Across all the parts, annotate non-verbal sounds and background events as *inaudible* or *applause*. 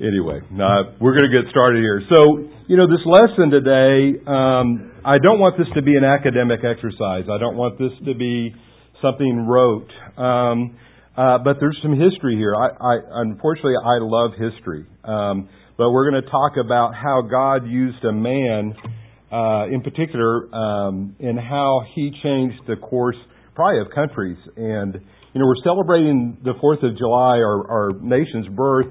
anyway, not, we're going to get started here. So, you know, this lesson today, um, I don't want this to be an academic exercise. I don't want this to be something rote. Um, uh, but there's some history here. I, I unfortunately, I love history. Um, but we're going to talk about how God used a man, uh, in particular, um, and how he changed the course, probably of countries. And you know, we're celebrating the Fourth of July, our, our nation's birth.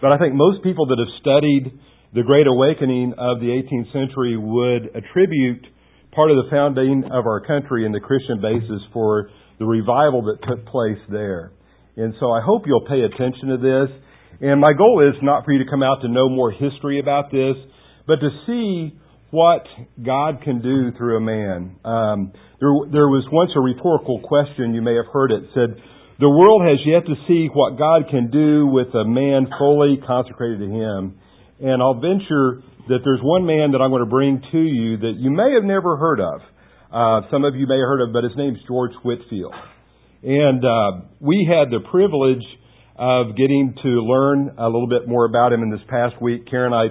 But I think most people that have studied the Great Awakening of the 18th century would attribute part of the founding of our country and the Christian basis for the revival that took place there. And so I hope you'll pay attention to this. And my goal is not for you to come out to know more history about this, but to see what God can do through a man. Um, there, there was once a rhetorical question, you may have heard it, said, the world has yet to see what God can do with a man fully consecrated to Him. And I'll venture that there's one man that I'm going to bring to you that you may have never heard of. Uh, some of you may have heard of, but his name's George Whitefield. And uh, we had the privilege of getting to learn a little bit more about him in this past week. Karen and I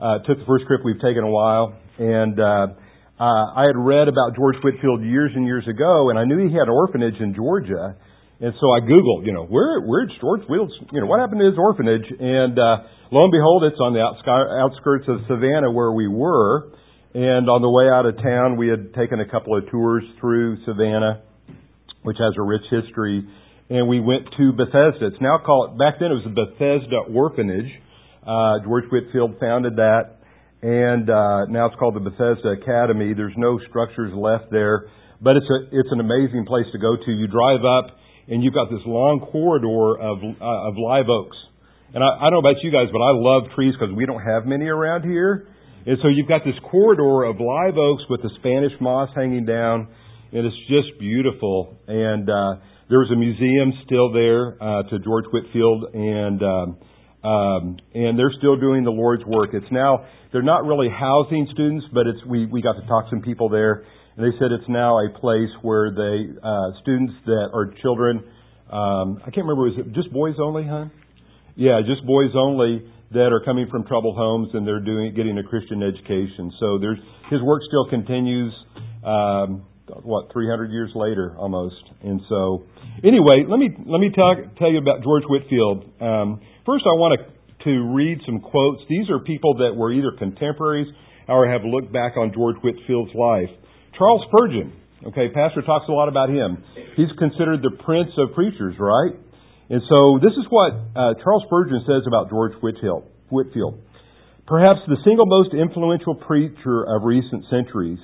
uh, took the first trip we've taken in a while, and uh, uh, I had read about George Whitefield years and years ago, and I knew he had an orphanage in Georgia. And so I Googled, you know, where, where's George Fields, you know, what happened to his orphanage? And, uh, lo and behold, it's on the outskirts of Savannah where we were. And on the way out of town, we had taken a couple of tours through Savannah, which has a rich history. And we went to Bethesda. It's now called, back then it was the Bethesda Orphanage. Uh, George Whitefield founded that. And, uh, now it's called the Bethesda Academy. There's no structures left there. But it's a, it's an amazing place to go to. You drive up, and you've got this long corridor of uh, of live oaks. And I, I don't know about you guys, but I love trees because we don't have many around here. And so you've got this corridor of live oaks with the Spanish moss hanging down, and it's just beautiful. And uh, there was a museum still there uh, to George Whitefield, and um, um, and they're still doing the Lord's work. It's now they're not really housing students, but it's we we got to talk to some people there and they said it's now a place where they uh, students that are children. Um, I can't remember. Was it just boys only, huh? Yeah, just boys only that are coming from troubled homes and they're doing getting a Christian education. So there's his work still continues. Um, what 300 years later almost. And so, anyway, let me let me talk, tell you about George whitefield Um, first, I want to to read some quotes. These are people that were either contemporaries or have looked back on George whitefield's life. Charles Spurgeon, okay, Pastor talks a lot about him. He's considered the prince of preachers, right? And so this is what uh, Charles Spurgeon says about George Whitfield. Whitefield. Perhaps the single most influential preacher of recent centuries.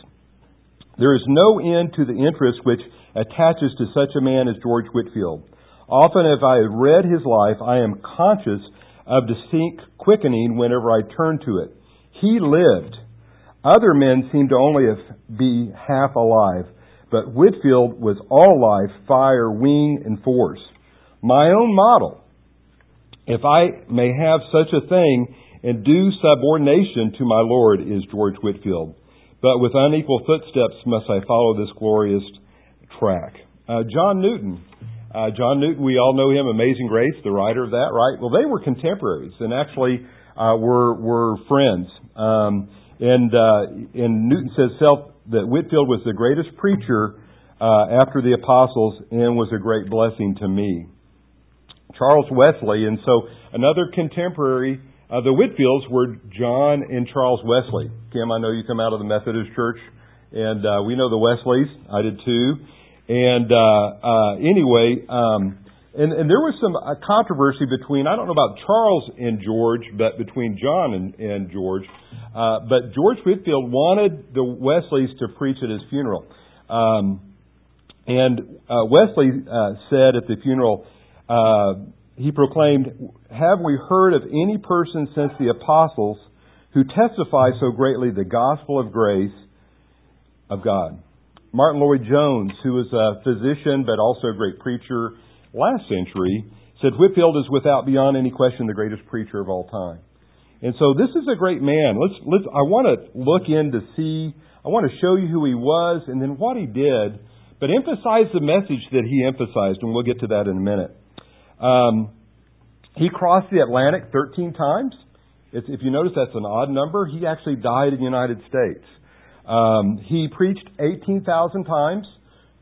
There is no end to the interest which attaches to such a man as George Whitefield. Often, if I have read his life, I am conscious of distinct quickening whenever I turn to it. He lived. Other men seem to only be half alive, but Whitefield was all life, fire, wing, and force. My own model, if I may have such a thing and due subordination to my Lord, is George Whitefield. But with unequal footsteps must I follow this glorious track. Uh, John Newton. Uh, John Newton, we all know him, Amazing Grace, the writer of that, right? Well, they were contemporaries and actually uh, were were friends. Um, and, uh, and Newton says self, that Whitefield was the greatest preacher uh, after the apostles and was a great blessing to me. Charles Wesley, and so another contemporary uh, the Whitfields were John and Charles Wesley. Kim, I know you come out of the Methodist Church, and uh, we know the Wesleys. I did too. And uh, uh, anyway, um, and, and there was some uh, controversy between, I don't know about Charles and George, but between John and, and George. Uh, but George Whitefield wanted the Wesleys to preach at his funeral. Um, and uh, Wesley uh, said at the funeral, uh, he proclaimed, Have we heard of any person since the apostles who testify so greatly the gospel of grace of God? Martyn Lloyd-Jones, who was a physician but also a great preacher, last century, said Whitefield is without beyond any question the greatest preacher of all time. And so this is a great man. Let's, let's, I want to look in to see, I want to show you who he was and then what he did, but emphasize the message that he emphasized, and we'll get to that in a minute. Um, he crossed the Atlantic 13 times. It's, if you notice, that's an odd number. He actually died in the United States. Um, he preached 18,000 times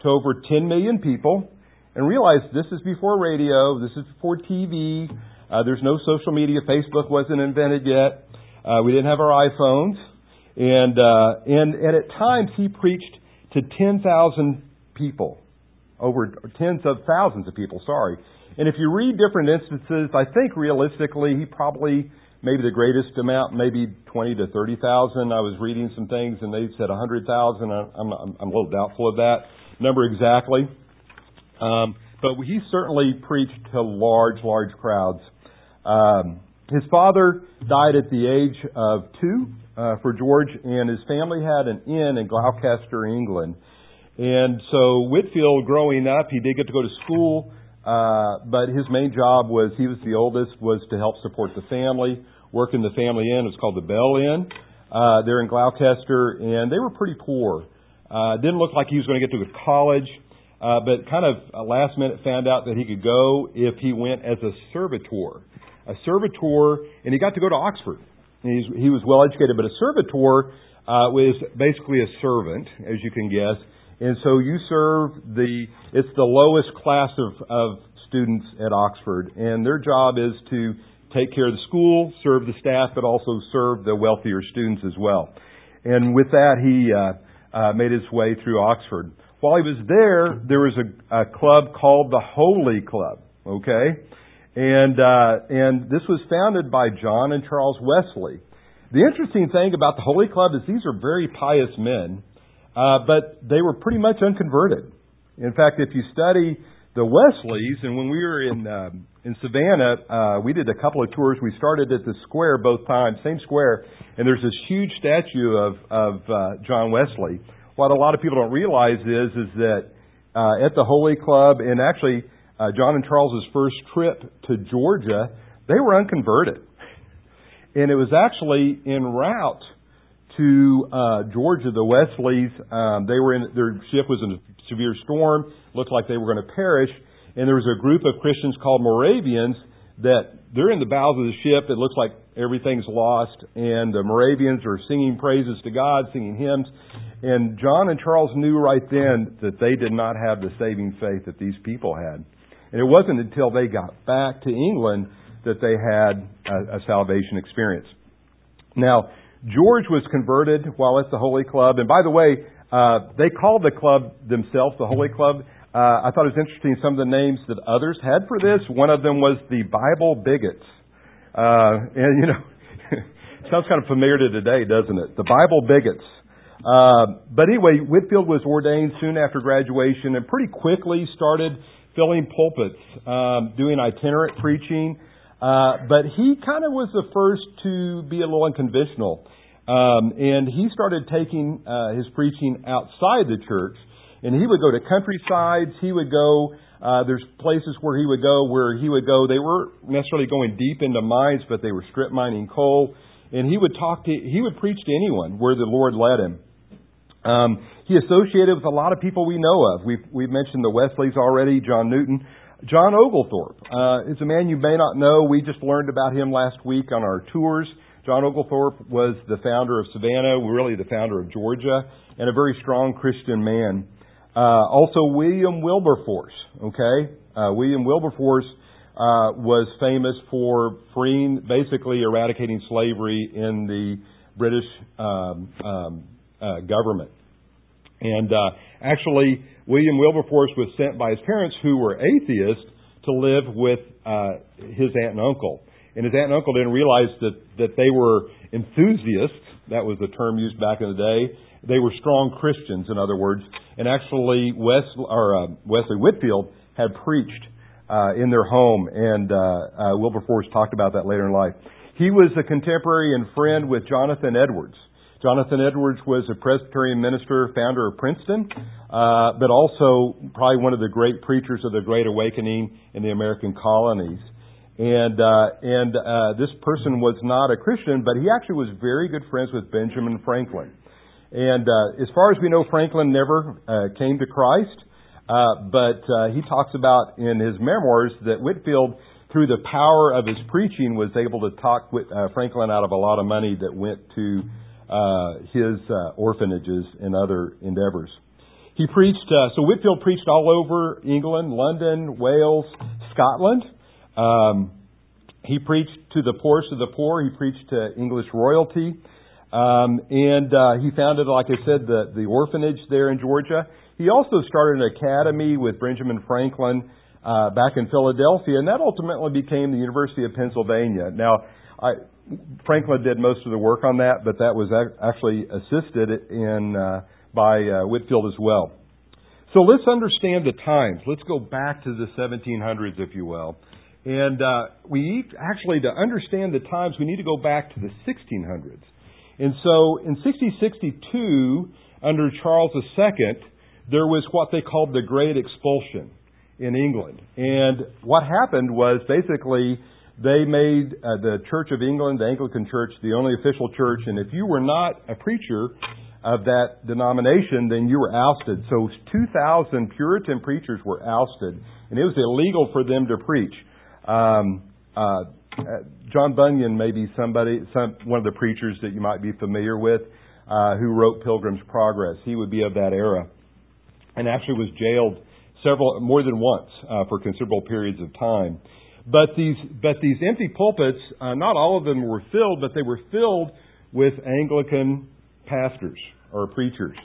to over 10 million people. And realize this is before radio, this is before TV, uh, there's no social media, Facebook wasn't invented yet, uh, we didn't have our iPhones. And, uh, and, and at times he preached to 10,000 people, over tens of thousands of people, sorry. And if you read different instances, I think realistically he probably maybe the greatest amount, maybe 20 to 30,000. I was reading some things and they said 100,000. I'm, I'm, I'm a little doubtful of that number exactly. Um, but he certainly preached to large, large crowds. Um, his father died at the age of two uh, for George, and his family had an inn in Gloucester, England. And so Whitefield, growing up, he did get to go to school, uh, but his main job was he was the oldest, was to help support the family, work in the family inn. It was called the Bell Inn. Uh, there in Gloucester, and they were pretty poor. Uh, didn't look like he was going to get to college, uh, but kind of last minute found out that he could go if he went as a servitor. A servitor, and he got to go to Oxford. He's, he was well educated, but a servitor uh, was basically a servant, as you can guess. And so you serve the, it's the lowest class of, of students at Oxford, and their job is to take care of the school, serve the staff, but also serve the wealthier students as well. And with that, he uh, uh, made his way through Oxford. While he was there, there was a, a club called the Holy Club. Okay, and uh, and this was founded by John and Charles Wesley. The interesting thing about the Holy Club is these are very pious men, uh, but they were pretty much unconverted. In fact, if you study the Wesleys, and when we were in uh, in Savannah, uh, we did a couple of tours. We started at the square both times, same square, and there's this huge statue of of uh, John Wesley. What a lot of people don't realize is is that uh, at the Holy Club, and actually uh, John and Charles's first trip to Georgia, they were unconverted, *laughs* and it was actually en route to uh, Georgia. The Wesleys, um, they were in their ship was in a severe storm. Looked like they were going to perish, and there was a group of Christians called Moravians that they're in the bowels of the ship. It looks like everything's lost, and the Moravians are singing praises to God, singing hymns. And John and Charles knew right then that they did not have the saving faith that these people had. And it wasn't until they got back to England that they had a, a salvation experience. Now, George was converted while at the Holy Club. And by the way, uh, they called the club themselves the Holy Club. Uh, I thought it was interesting some of the names that others had for this. One of them was the Bible Bigots. Uh, and, you know, *laughs* sounds kind of familiar to today, doesn't it? The Bible Bigots. Uh, but anyway, Whitefield was ordained soon after graduation and pretty quickly started filling pulpits, um, doing itinerant preaching. Uh, but he kind of was the first to be a little unconventional. Um, and he started taking uh, his preaching outside the church and he would go to countrysides. He would go. Uh, there's places where he would go where he would go. They weren't necessarily going deep into mines, but they were strip mining coal. And he would talk to. He would preach to anyone where the Lord led him. Um, he associated with a lot of people we know of. We've, we've mentioned the Wesleys already, John Newton. John Oglethorpe uh, is a man you may not know. We just learned about him last week on our tours. John Oglethorpe was the founder of Savannah, really the founder of Georgia, and a very strong Christian man. Uh, also, William Wilberforce. Okay, uh, William Wilberforce uh, was famous for freeing, basically eradicating slavery in the British um, um, uh, government. And uh, actually, William Wilberforce was sent by his parents, who were atheists, to live with uh, his aunt and uncle. And his aunt and uncle didn't realize that that they were enthusiasts. That was the term used back in the day they were strong Christians, in other words. And actually, Wesley, or, uh, Wesley Whitefield had preached uh, in their home, and uh, uh, Wilberforce talked about that later in life. He was a contemporary and friend with Jonathan Edwards. Jonathan Edwards was a Presbyterian minister, founder of Princeton, uh, but also probably one of the great preachers of the Great Awakening in the American colonies. And uh, and uh, this person was not a Christian, but he actually was very good friends with Benjamin Franklin. And uh, as far as we know, Franklin never uh, came to Christ, uh, but uh, he talks about in his memoirs that Whitefield, through the power of his preaching, was able to talk uh, Franklin out of a lot of money that went to uh, his uh, orphanages and other endeavors. He preached, uh, so Whitefield preached all over England, London, Wales, Scotland. Um, he preached to the poorest of the poor. He preached to English royalty. Um, and uh, he founded, like I said, the, the orphanage there in Georgia. He also started an academy with Benjamin Franklin uh, back in Philadelphia, and that ultimately became the University of Pennsylvania. Now, I, Franklin did most of the work on that, but that was actually assisted in uh, by uh, Whitefield as well. So let's understand the times. Let's go back to the 1700s, if you will. And uh, we actually, to understand the times, we need to go back to the 1600s. And so in 1662, under Charles II, there was what they called the Great Expulsion in England. And what happened was basically they made uh, the Church of England, the Anglican Church, the only official church. And if you were not a preacher of that denomination, then you were ousted. So 2,000 Puritan preachers were ousted, and it was illegal for them to preach. Um, uh, John Bunyan may be somebody, some, one of the preachers that you might be familiar with, uh, who wrote Pilgrim's Progress. He would be of that era, and actually was jailed several, more than once, uh, for considerable periods of time. But these, but these empty pulpits, uh, not all of them were filled, but they were filled with Anglican pastors or preachers.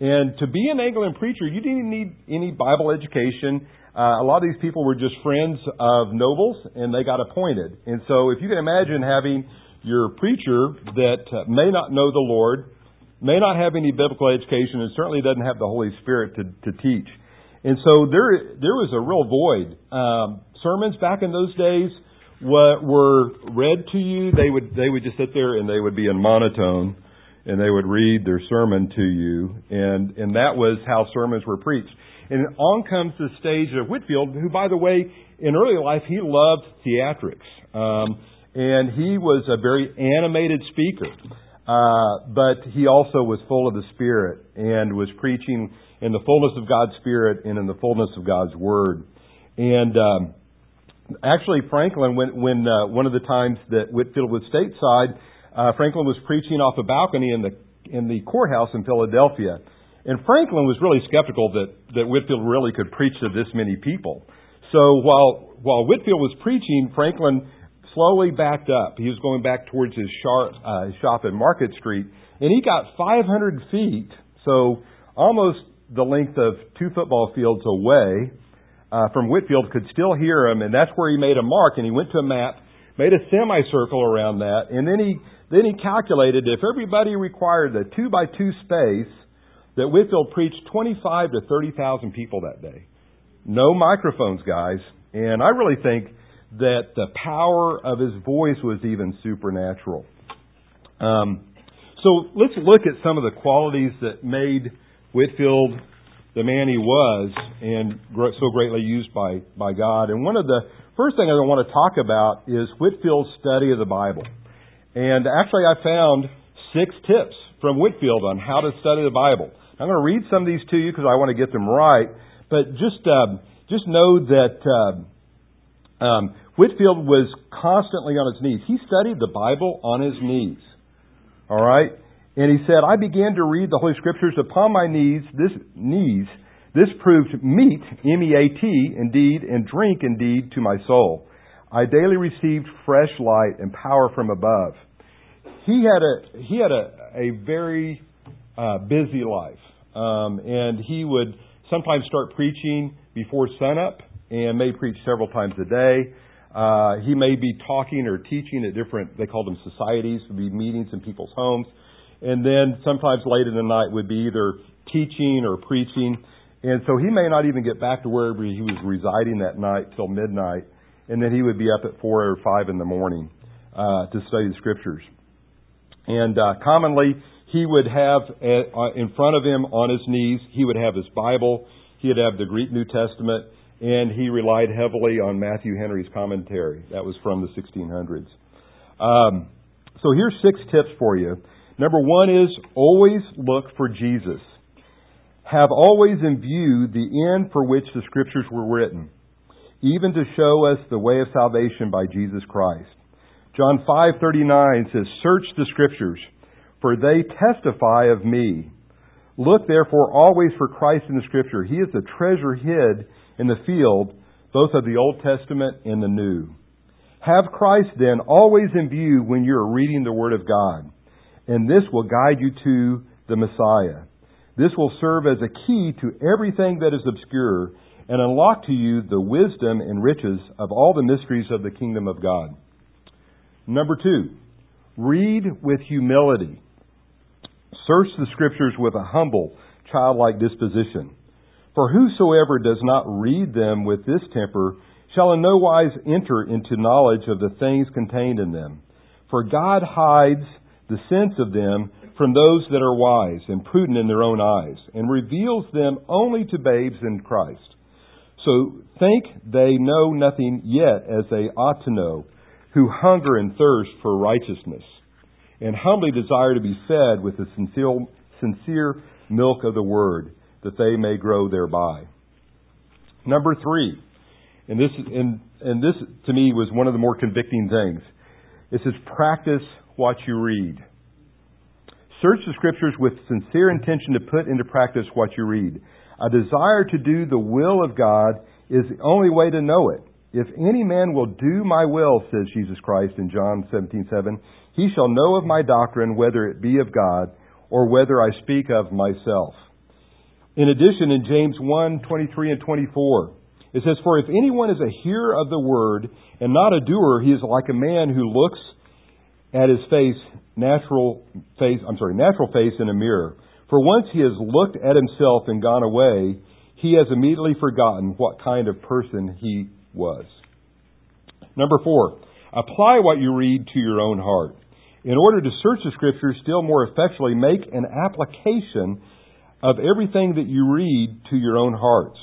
And to be an Anglican preacher, you didn't need any Bible education. Uh, a lot of these people were just friends of nobles, and they got appointed. And so, if you can imagine having your preacher that uh, may not know the Lord, may not have any biblical education, and certainly doesn't have the Holy Spirit to, to teach. And so there, there was a real void. Um, sermons back in those days were, were read to you. They would, they would just sit there and they would be in monotone and they would read their sermon to you, and, and that was how sermons were preached. And on comes the stage of Whitefield, who, by the way, in early life, he loved theatrics. Um, and he was a very animated speaker. Uh, but he also was full of the Spirit and was preaching in the fullness of God's Spirit and in the fullness of God's Word. And um, actually, Franklin, when, when uh, one of the times that Whitefield was stateside, uh, Franklin was preaching off a balcony in the in the courthouse in Philadelphia, and Franklin was really skeptical that that Whitefield really could preach to this many people. So while while Whitefield was preaching, Franklin slowly backed up. He was going back towards his shop, uh, shop in Market Street, and he got 500 feet, so almost the length of two football fields away uh, from Whitefield, could still hear him, and that's where he made a mark. And he went to a map, made a semicircle around that, and then he then he calculated if everybody required a two by two space, that Whitefield preached 25 to 30,000 people that day. No microphones, guys. And I really think that the power of his voice was even supernatural. Um, so let's look at some of the qualities that made Whitefield the man he was and so greatly used by, by God. And one of the first things I want to talk about is Whitefield's study of the Bible. And actually, I found six tips from Whitefield on how to study the Bible. I'm going to read some of these to you because I want to get them right. But just um, just know that um, um, Whitefield was constantly on his knees. He studied the Bible on his knees. All right, and he said, "I began to read the Holy Scriptures upon my knees. This knees. This proved meat, M-E-A-T, indeed, and drink indeed to my soul." I daily received fresh light and power from above. He had a he had a a very uh, busy life, um, and he would sometimes start preaching before sunup and may preach several times a day. Uh, he may be talking or teaching at different they called them societies, would be meetings in people's homes, and then sometimes late in the night would be either teaching or preaching. And so he may not even get back to wherever he was residing that night till midnight and then he would be up at four or five in the morning uh, to study the scriptures. And uh, commonly, he would have uh, in front of him on his knees, he would have his Bible, he'd have the Greek New Testament, and he relied heavily on Matthew Henry's commentary. That was from the 1600s. Um, so here's six tips for you. Number one is always look for Jesus. Have always in view the end for which the scriptures were written. even to show us the way of salvation by Jesus Christ. John 5:39 says, "Search the scriptures, for they testify of me." Look therefore always for Christ in the scripture. He is the treasure hid in the field, both of the Old Testament and the New. Have Christ then always in view when you are reading the Word of God, and this will guide you to the Messiah. This will serve as a key to everything that is obscure and unlock to you the wisdom and riches of all the mysteries of the kingdom of God. Number two, read with humility. Search the scriptures with a humble, childlike disposition. For whosoever does not read them with this temper shall in no wise enter into knowledge of the things contained in them. For God hides the sense of them from those that are wise and prudent in their own eyes, and reveals them only to babes in Christ. So think they know nothing yet as they ought to know, who hunger and thirst for righteousness, and humbly desire to be fed with the sincere, sincere milk of the word, that they may grow thereby. Number three, and this, and, and this to me was one of the more convicting things. It says, practice what you read. Search the scriptures with sincere intention to put into practice what you read. A desire to do the will of God is the only way to know it. If any man will do my will, says Jesus Christ in John 17:7, he shall know of my doctrine whether it be of God or whether I speak of myself. In addition, in James 1:23 and 24, it says, For if anyone is a hearer of the word and not a doer, he is like a man who looks at his face, natural face, I'm sorry, natural face in a mirror. For once he has looked at himself and gone away, he has immediately forgotten what kind of person he was. Number four, apply what you read to your own heart. In order to search the scriptures still more effectually, make an application of everything that you read to your own hearts.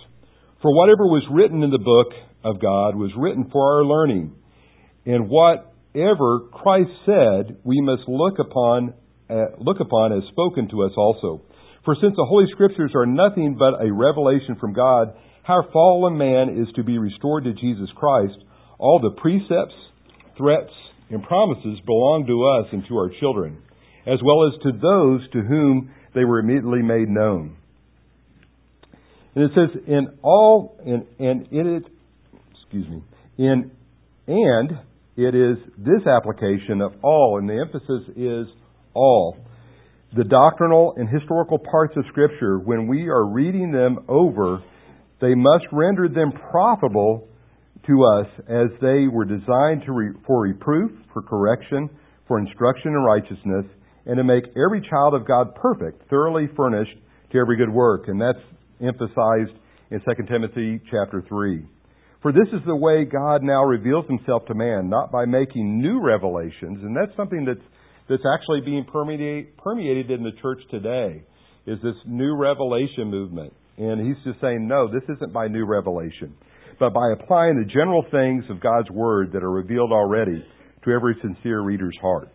For whatever was written in the book of God was written for our learning. And whatever Christ said, we must look upon, uh, look upon as spoken to us also. For since the Holy Scriptures are nothing but a revelation from God, how fallen man is to be restored to Jesus Christ, all the precepts, threats, and promises belong to us and to our children, as well as to those to whom they were immediately made known and it says, in all, and, and it, excuse me, in, and it is this application of all, and the emphasis is all. The doctrinal and historical parts of Scripture, when we are reading them over, they must render them profitable to us as they were designed re, for reproof, for correction, for instruction in righteousness, and to make every child of God perfect, thoroughly furnished to every good work. And that's emphasized in 2 Timothy chapter 3. For this is the way God now reveals himself to man, not by making new revelations, and that's something that's, that's actually being permeate, permeated in the church today, is this new revelation movement. And he's just saying, no, this isn't by new revelation, but by applying the general things of God's Word that are revealed already to every sincere reader's heart.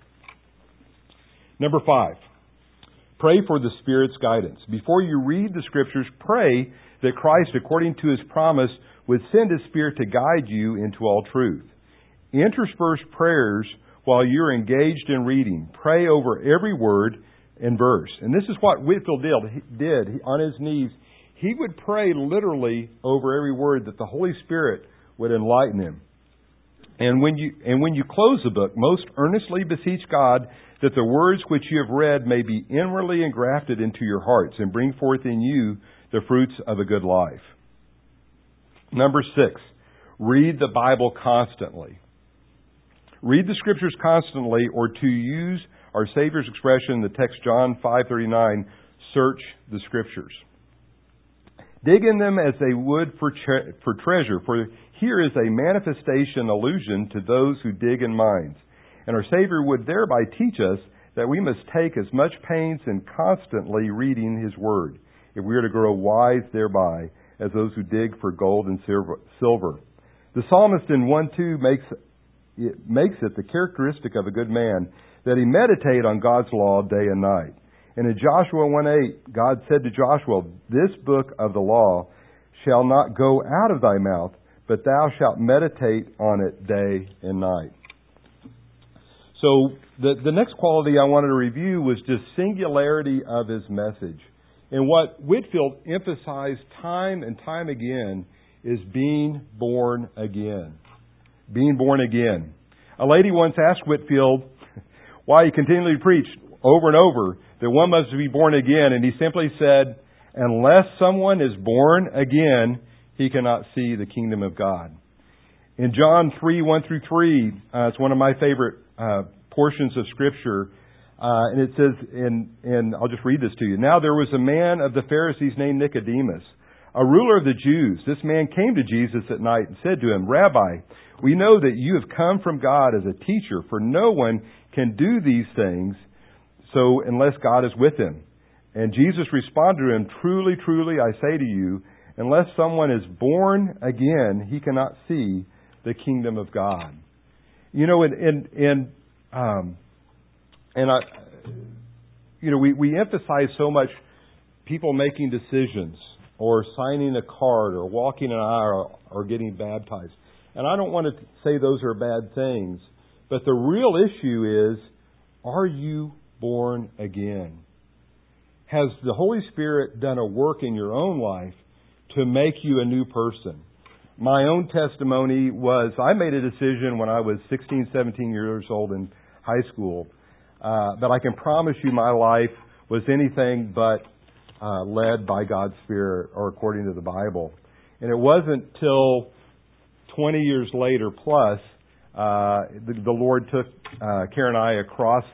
Number five, Pray for the Spirit's guidance. Before you read the Scriptures, pray that Christ, according to His promise, would send His Spirit to guide you into all truth. Intersperse prayers while you're engaged in reading. Pray over every word and verse. And this is what Whitefield did. did. On his knees, he would pray literally over every word that the Holy Spirit would enlighten him. And when you and when you close the book, most earnestly beseech God that the words which you have read may be inwardly engrafted into your hearts and bring forth in you the fruits of a good life. Number six, read the Bible constantly. Read the scriptures constantly, or to use our Savior's expression the text John 5:39, search the scriptures. Dig in them as they would for, tre- for treasure, for here is a manifestation allusion to those who dig in mines. And our Savior would thereby teach us that we must take as much pains in constantly reading His Word if we are to grow wise thereby as those who dig for gold and silver. The psalmist in 1 2 makes it, makes it the characteristic of a good man that he meditate on God's law day and night. And in Joshua 1 8, God said to Joshua, This book of the law shall not go out of thy mouth, but thou shalt meditate on it day and night. So the, the next quality I wanted to review was just singularity of his message. And what Whitefield emphasized time and time again is being born again. Being born again. A lady once asked Whitefield *laughs* why he continually preached over and over that one must be born again, and he simply said, Unless someone is born again, he cannot see the kingdom of God. In John 3, 1 through 3, uh, it's one of my favorite uh, portions of Scripture. Uh, and it says, in, and I'll just read this to you. Now there was a man of the Pharisees named Nicodemus, a ruler of the Jews. This man came to Jesus at night and said to him, Rabbi, we know that you have come from God as a teacher, for no one can do these things so unless God is with him. And Jesus responded to him, Truly, truly, I say to you, unless someone is born again, he cannot see the kingdom of God. You know, and and and um, and I, you know, we we emphasize so much people making decisions or signing a card or walking an aisle or getting baptized. And I don't want to say those are bad things, but the real issue is, are you born again? Has the Holy Spirit done a work in your own life to make you a new person? My own testimony was I made a decision when I was 16, 17 years old in high school uh, that I can promise you my life was anything but uh, led by God's Spirit or according to the Bible. And it wasn't till 20 years later plus uh, the, the Lord took uh, Karen and I across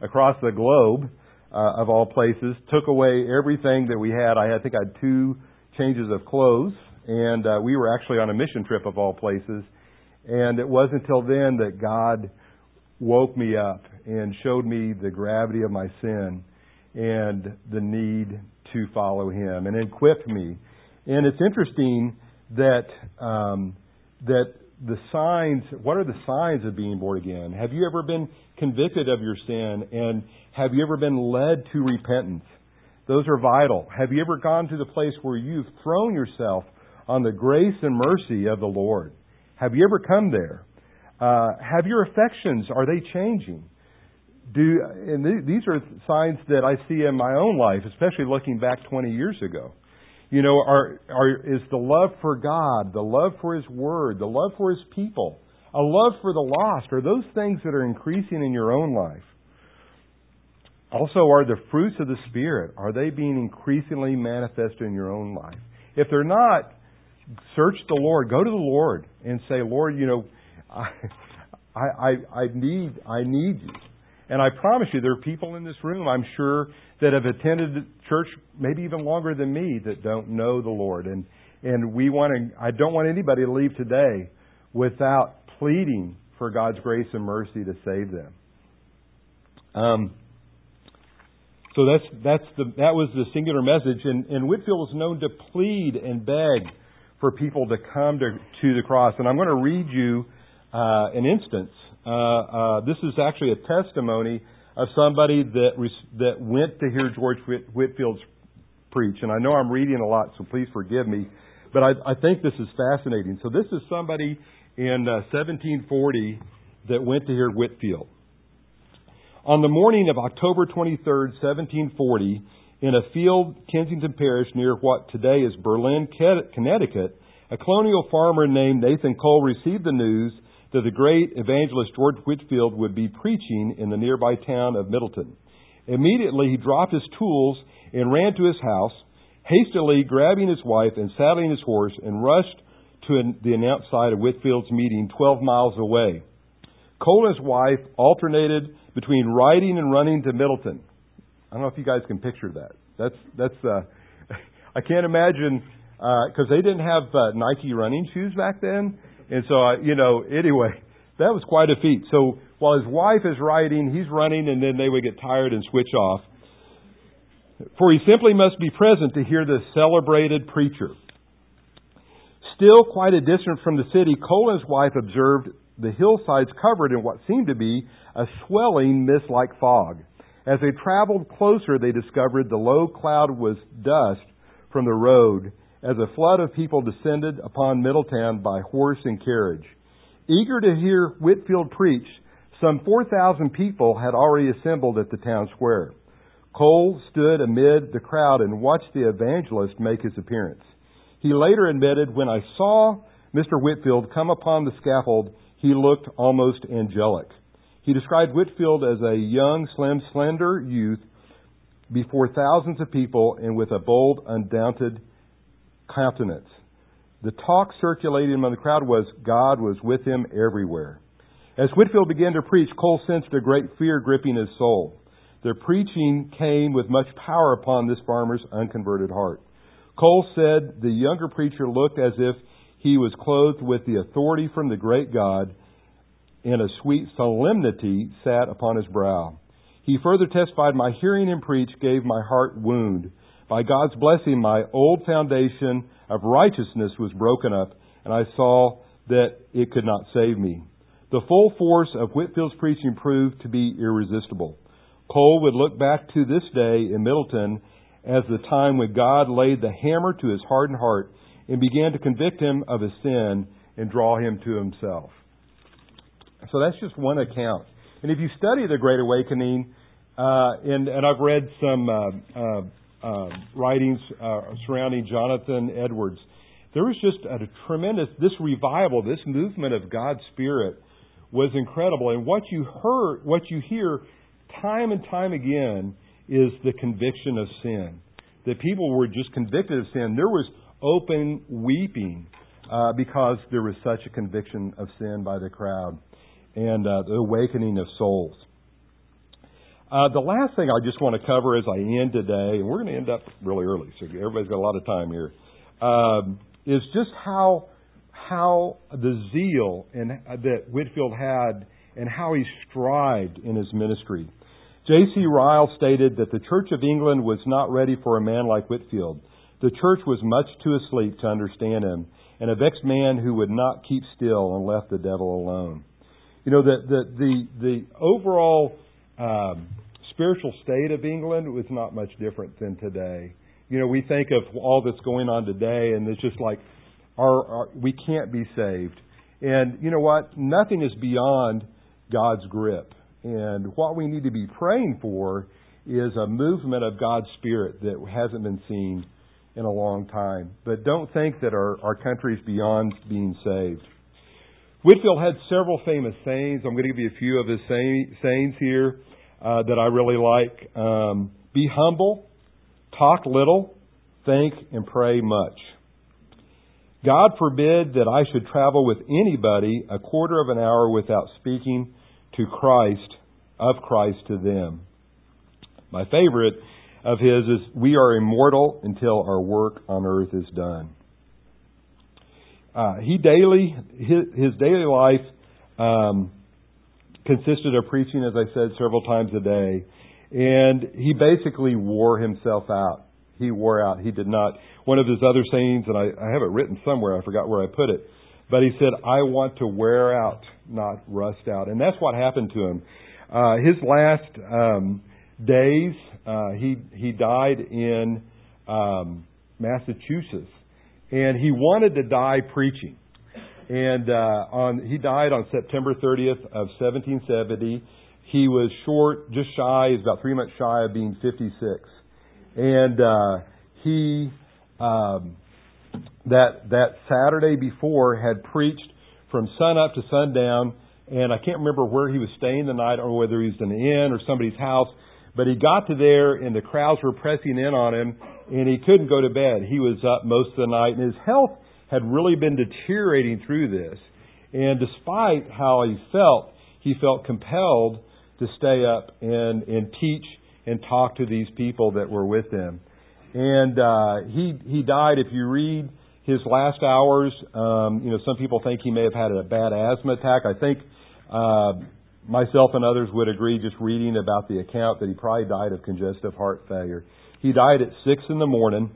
across the globe uh, of all places, took away everything that we had. I, had, I think I had two changes of clothes and uh, we were actually on a mission trip of all places. And it wasn't until then that God woke me up and showed me the gravity of my sin and the need to follow Him and equipped me. And it's interesting that um, that the signs. What are the signs of being born again? Have you ever been convicted of your sin and have you ever been led to repentance? Those are vital. Have you ever gone to the place where you've thrown yourself on the grace and mercy of the Lord. Have you ever come there? Uh, have your affections, are they changing? Do, and th- these are signs that I see in my own life, especially looking back 20 years ago. You know, are, are, is the love for God, the love for His Word, the love for His people, a love for the lost, are those things that are increasing in your own life? Also, are the fruits of the Spirit, are they being increasingly manifested in your own life? If they're not, search the Lord. Go to the Lord and say, Lord, you know, *laughs* I, I, I need, I need you. And I promise you, there are people in this room, I'm sure, that have attended church maybe even longer than me that don't know the Lord. And, and we want to, I don't want anybody to leave today without pleading for God's grace and mercy to save them. Um, so that's, that's the, that was the singular message. And, and Whitefield was known to plead and beg for people to come to, to the cross. And I'm going to read you uh, an instance. Uh, uh, this is actually a testimony of somebody that that went to hear George Whit- Whitefield's preach. And I know I'm reading a lot, so please forgive me. But I, I think this is fascinating. So this is somebody in 1740 uh, that went to hear Whitefield. On the morning of October 23rd, 1740, in a field, Kensington Parish, near what today is Berlin, Connecticut, a colonial farmer named Nathan Cole received the news that the great evangelist George Whitefield would be preaching in the nearby town of Middletown. Immediately, he dropped his tools and ran to his house, hastily grabbing his wife and saddling his horse, and rushed to the announced site of Whitefield's meeting 12 miles away. Cole and his wife alternated between riding and running to Middletown. I don't know if you guys can picture that. That's that's. Uh, *laughs* I can't imagine because uh, they didn't have uh, Nike running shoes back then, and so uh, you know. Anyway, *laughs* that was quite a feat. So while his wife is riding, he's running, and then they would get tired and switch off. For he simply must be present to hear the celebrated preacher. Still quite a distance from the city, Cole wife observed the hillsides covered in what seemed to be a swelling mist like fog. As they traveled closer, they discovered the low cloud was dust from the road as a flood of people descended upon Middletown by horse and carriage. Eager to hear Whitefield preach, some 4,000 people had already assembled at the town square. Cole stood amid the crowd and watched the evangelist make his appearance. He later admitted, When I saw Mr. Whitefield come upon the scaffold, he looked almost angelic. He described Whitefield as a young, slim, slender youth before thousands of people and with a bold, undaunted countenance. The talk circulating among the crowd was God was with him everywhere. As Whitefield began to preach, Cole sensed a great fear gripping his soul. The preaching came with much power upon this farmer's unconverted heart. Cole said the younger preacher looked as if he was clothed with the authority from the great God, and a sweet solemnity sat upon his brow. He further testified, My hearing him preach gave my heart wound. By God's blessing, my old foundation of righteousness was broken up, and I saw that it could not save me. The full force of Whitefield's preaching proved to be irresistible. Cole would look back to this day in Middletown as the time when God laid the hammer to his hardened heart and began to convict him of his sin and draw him to himself. So that's just one account. And if you study the Great Awakening, uh, and, and I've read some uh, uh, uh writings uh, surrounding Jonathan Edwards, there was just a tremendous, this revival, this movement of God's Spirit was incredible. And what you heard, what you hear time and time again is the conviction of sin. That people were just convicted of sin. There was open weeping uh, because there was such a conviction of sin by the crowd and uh, the awakening of souls. Uh, the last thing I just want to cover as I end today, and we're going to end up really early, so everybody's got a lot of time here, um, is just how how the zeal and uh, that Whitefield had and how he strived in his ministry. J.C. Ryle stated that the Church of England was not ready for a man like Whitefield. The church was much too asleep to understand him, and a vexed man who would not keep still and left the devil alone. You know, the, the, the, the overall um, spiritual state of England was not much different than today. You know, we think of all that's going on today, and it's just like our, our we can't be saved. And you know what? Nothing is beyond God's grip. And what we need to be praying for is a movement of God's Spirit that hasn't been seen in a long time. But don't think that our, our country is beyond being saved. Whitefield had several famous sayings. I'm going to give you a few of his sayings here uh, that I really like. Um, be humble, talk little, think and pray much. God forbid that I should travel with anybody a quarter of an hour without speaking to Christ, of Christ to them. My favorite of his is, We are immortal until our work on earth is done. Uh, he daily, his, his daily life um, consisted of preaching, as I said, several times a day. And he basically wore himself out. He wore out. He did not. One of his other sayings, and I, I have it written somewhere, I forgot where I put it, but he said, I want to wear out, not rust out. And that's what happened to him. Uh, his last um, days, uh, he, he died in um, Massachusetts. And he wanted to die preaching. And uh, on, he died on September 30th of 1770. He was short, just shy, he's about three months shy of being 56. And uh, he um, that that Saturday before had preached from sun up to sundown, and I can't remember where he was staying the night or whether he was in an inn or somebody's house. But he got to there, and the crowds were pressing in on him, and he couldn't go to bed. He was up most of the night, and his health had really been deteriorating through this. And despite how he felt, he felt compelled to stay up and, and teach and talk to these people that were with him. And uh, he he died. If you read his last hours, um, you know, some people think he may have had a bad asthma attack. I think uh, myself and others would agree, just reading about the account, that he probably died of congestive heart failure. He died at six in the morning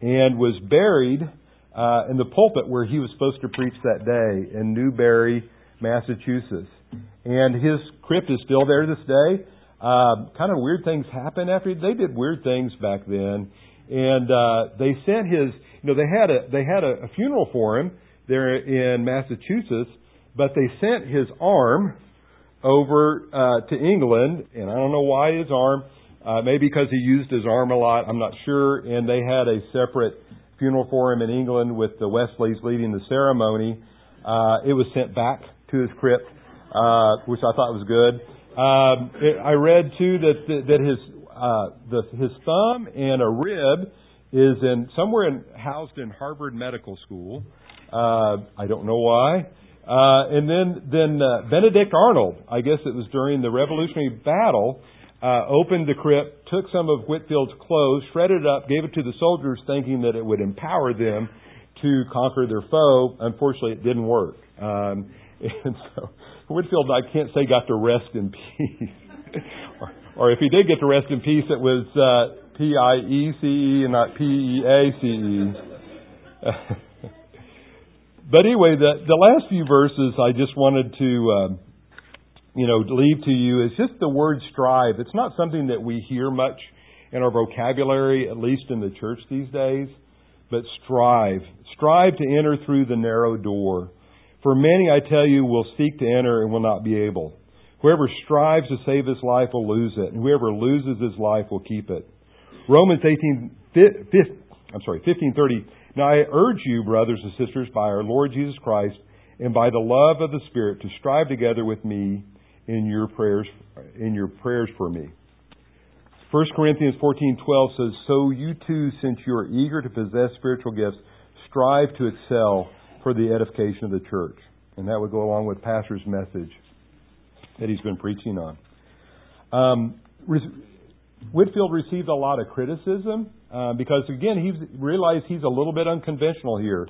and was buried uh, in the pulpit where he was supposed to preach that day in Newbury, Massachusetts. And his crypt is still there to this day. Uh, kind of weird things happen after they did weird things back then and uh, they sent his. You know, they had a they had a, a funeral for him there in Massachusetts, but they sent his arm over uh, to England, and I don't know why his arm. Uh, maybe because he used his arm a lot. I'm not sure. And they had a separate funeral for him in England with the Wesleys leading the ceremony. Uh, it was sent back to his crypt, uh, which I thought was good. Um, it, I read too that that his uh, the, his thumb and a rib is in somewhere in, housed in Harvard Medical School. Uh, I don't know why. Uh, and then then uh, Benedict Arnold, I guess it was during the Revolutionary Battle, uh, opened the crypt, took some of Whitefield's clothes, shredded it up, gave it to the soldiers, thinking that it would empower them to conquer their foe. Unfortunately, it didn't work. Um, *laughs* and so Whitefield, I can't say, got to rest in *laughs* peace. or, or, if he did get to rest in peace, it was uh, P I E C E and not P E A C E. *laughs* But anyway, the, the last few verses I just wanted to, um, you know, leave to you is just the word strive. It's not something that we hear much in our vocabulary, at least in the church these days, but strive. Strive to enter through the narrow door. For many, I tell you, will seek to enter and will not be able. Whoever strives to save his life will lose it, and whoever loses his life will keep it. Romans 18, 15, I'm sorry, 1530 now I urge you, brothers and sisters, by our Lord Jesus Christ and by the love of the Spirit, to strive together with me in your prayers in your prayers for me. 1 Corinthians 14:12 says, "So you too, since you are eager to possess spiritual gifts, strive to excel for the edification of the church." And that would go along with Pastor's message that he's been preaching on. Um, Whitefield received a lot of criticism uh, because, again, he realized he's a little bit unconventional here.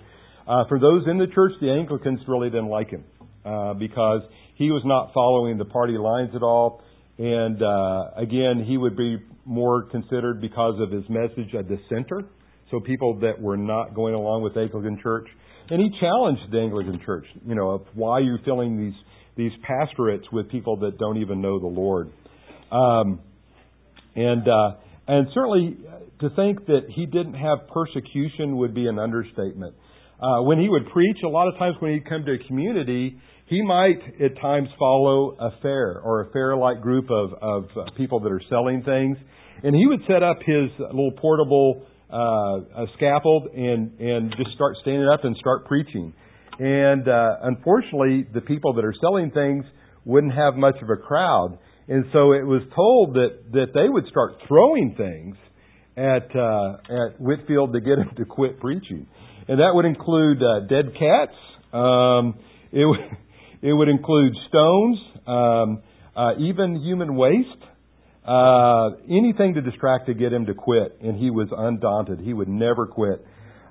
Uh, for those in the church, the Anglicans really didn't like him uh, because he was not following the party lines at all. And uh, again, he would be more considered because of his message a dissenter, so people that were not going along with the Anglican Church. And he challenged the Anglican Church, you know, of why you're filling these these pastorates with people that don't even know the Lord. Um, and uh, and certainly to think that he didn't have persecution would be an understatement. Uh, when he would preach, a lot of times when he'd come to a community, he might at times follow a fair or a fair-like group of, of uh, people that are selling things, and he would set up his little portable uh, scaffold and and just start standing up and start preaching. And uh, unfortunately, the people that are selling things wouldn't have much of a crowd. And so it was told that, that they would start throwing things at, uh, at Whitefield to get him to quit preaching. And that would include uh, dead cats. Um, it, would, *laughs* it would include stones, um, uh, even human waste, uh, anything to distract to get him to quit. And he was undaunted. He would never quit.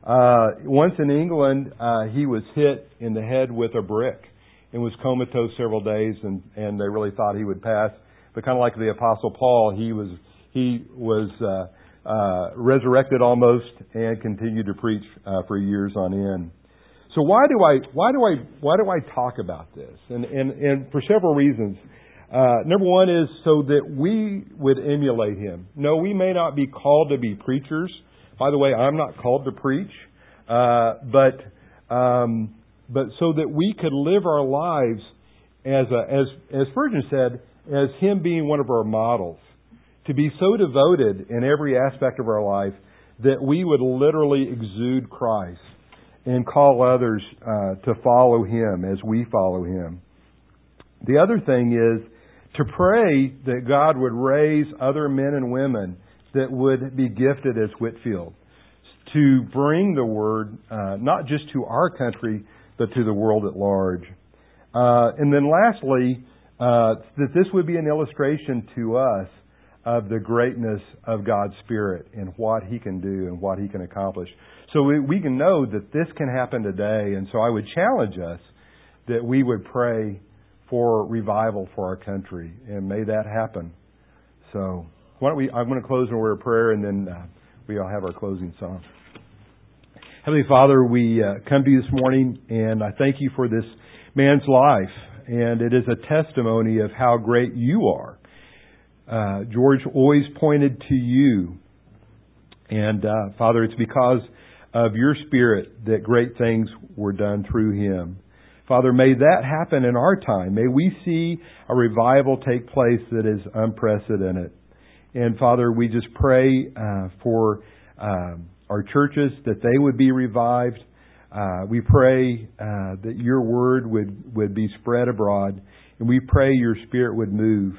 Uh, once in England, uh, he was hit in the head with a brick and was comatose several days, and, and they really thought he would pass. But kind of like the Apostle Paul, he was he was uh, uh, resurrected almost and continued to preach uh, for years on end. So why do I why do I why do I talk about this? And and and for several reasons. Uh, number one is so that we would emulate him. No, we may not be called to be preachers. By the way, I'm not called to preach, uh, but um, but so that we could live our lives as a, as as Spurgeon said, as Him being one of our models, to be so devoted in every aspect of our life that we would literally exude Christ and call others uh, to follow Him as we follow Him. The other thing is to pray that God would raise other men and women that would be gifted as Whitefield to bring the Word uh, not just to our country, but to the world at large. Uh, and then lastly, uh, that this would be an illustration to us of the greatness of God's Spirit and what He can do and what He can accomplish. So we, we can know that this can happen today. And so I would challenge us that we would pray for revival for our country, and may that happen. So why don't we? I'm going to close in a word of prayer, and then uh, we all have our closing song. Heavenly Father, we uh, come to you this morning, and I thank you for this man's life and it is a testimony of how great you are. Uh, George always pointed to you And uh, Father, it's because of your Spirit that great things were done through him. Father, may that happen in our time. May we see a revival take place that is unprecedented. And Father, we just pray uh, for um, our churches that they would be revived. Uh, we pray uh, that your word would, would be spread abroad. And we pray your spirit would move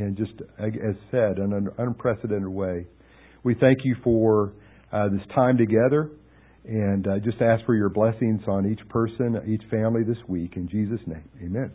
in just, as said, in an unprecedented way. We thank you for uh, this time together. And uh, just ask for your blessings on each person, each family this week. In Jesus' name, amen.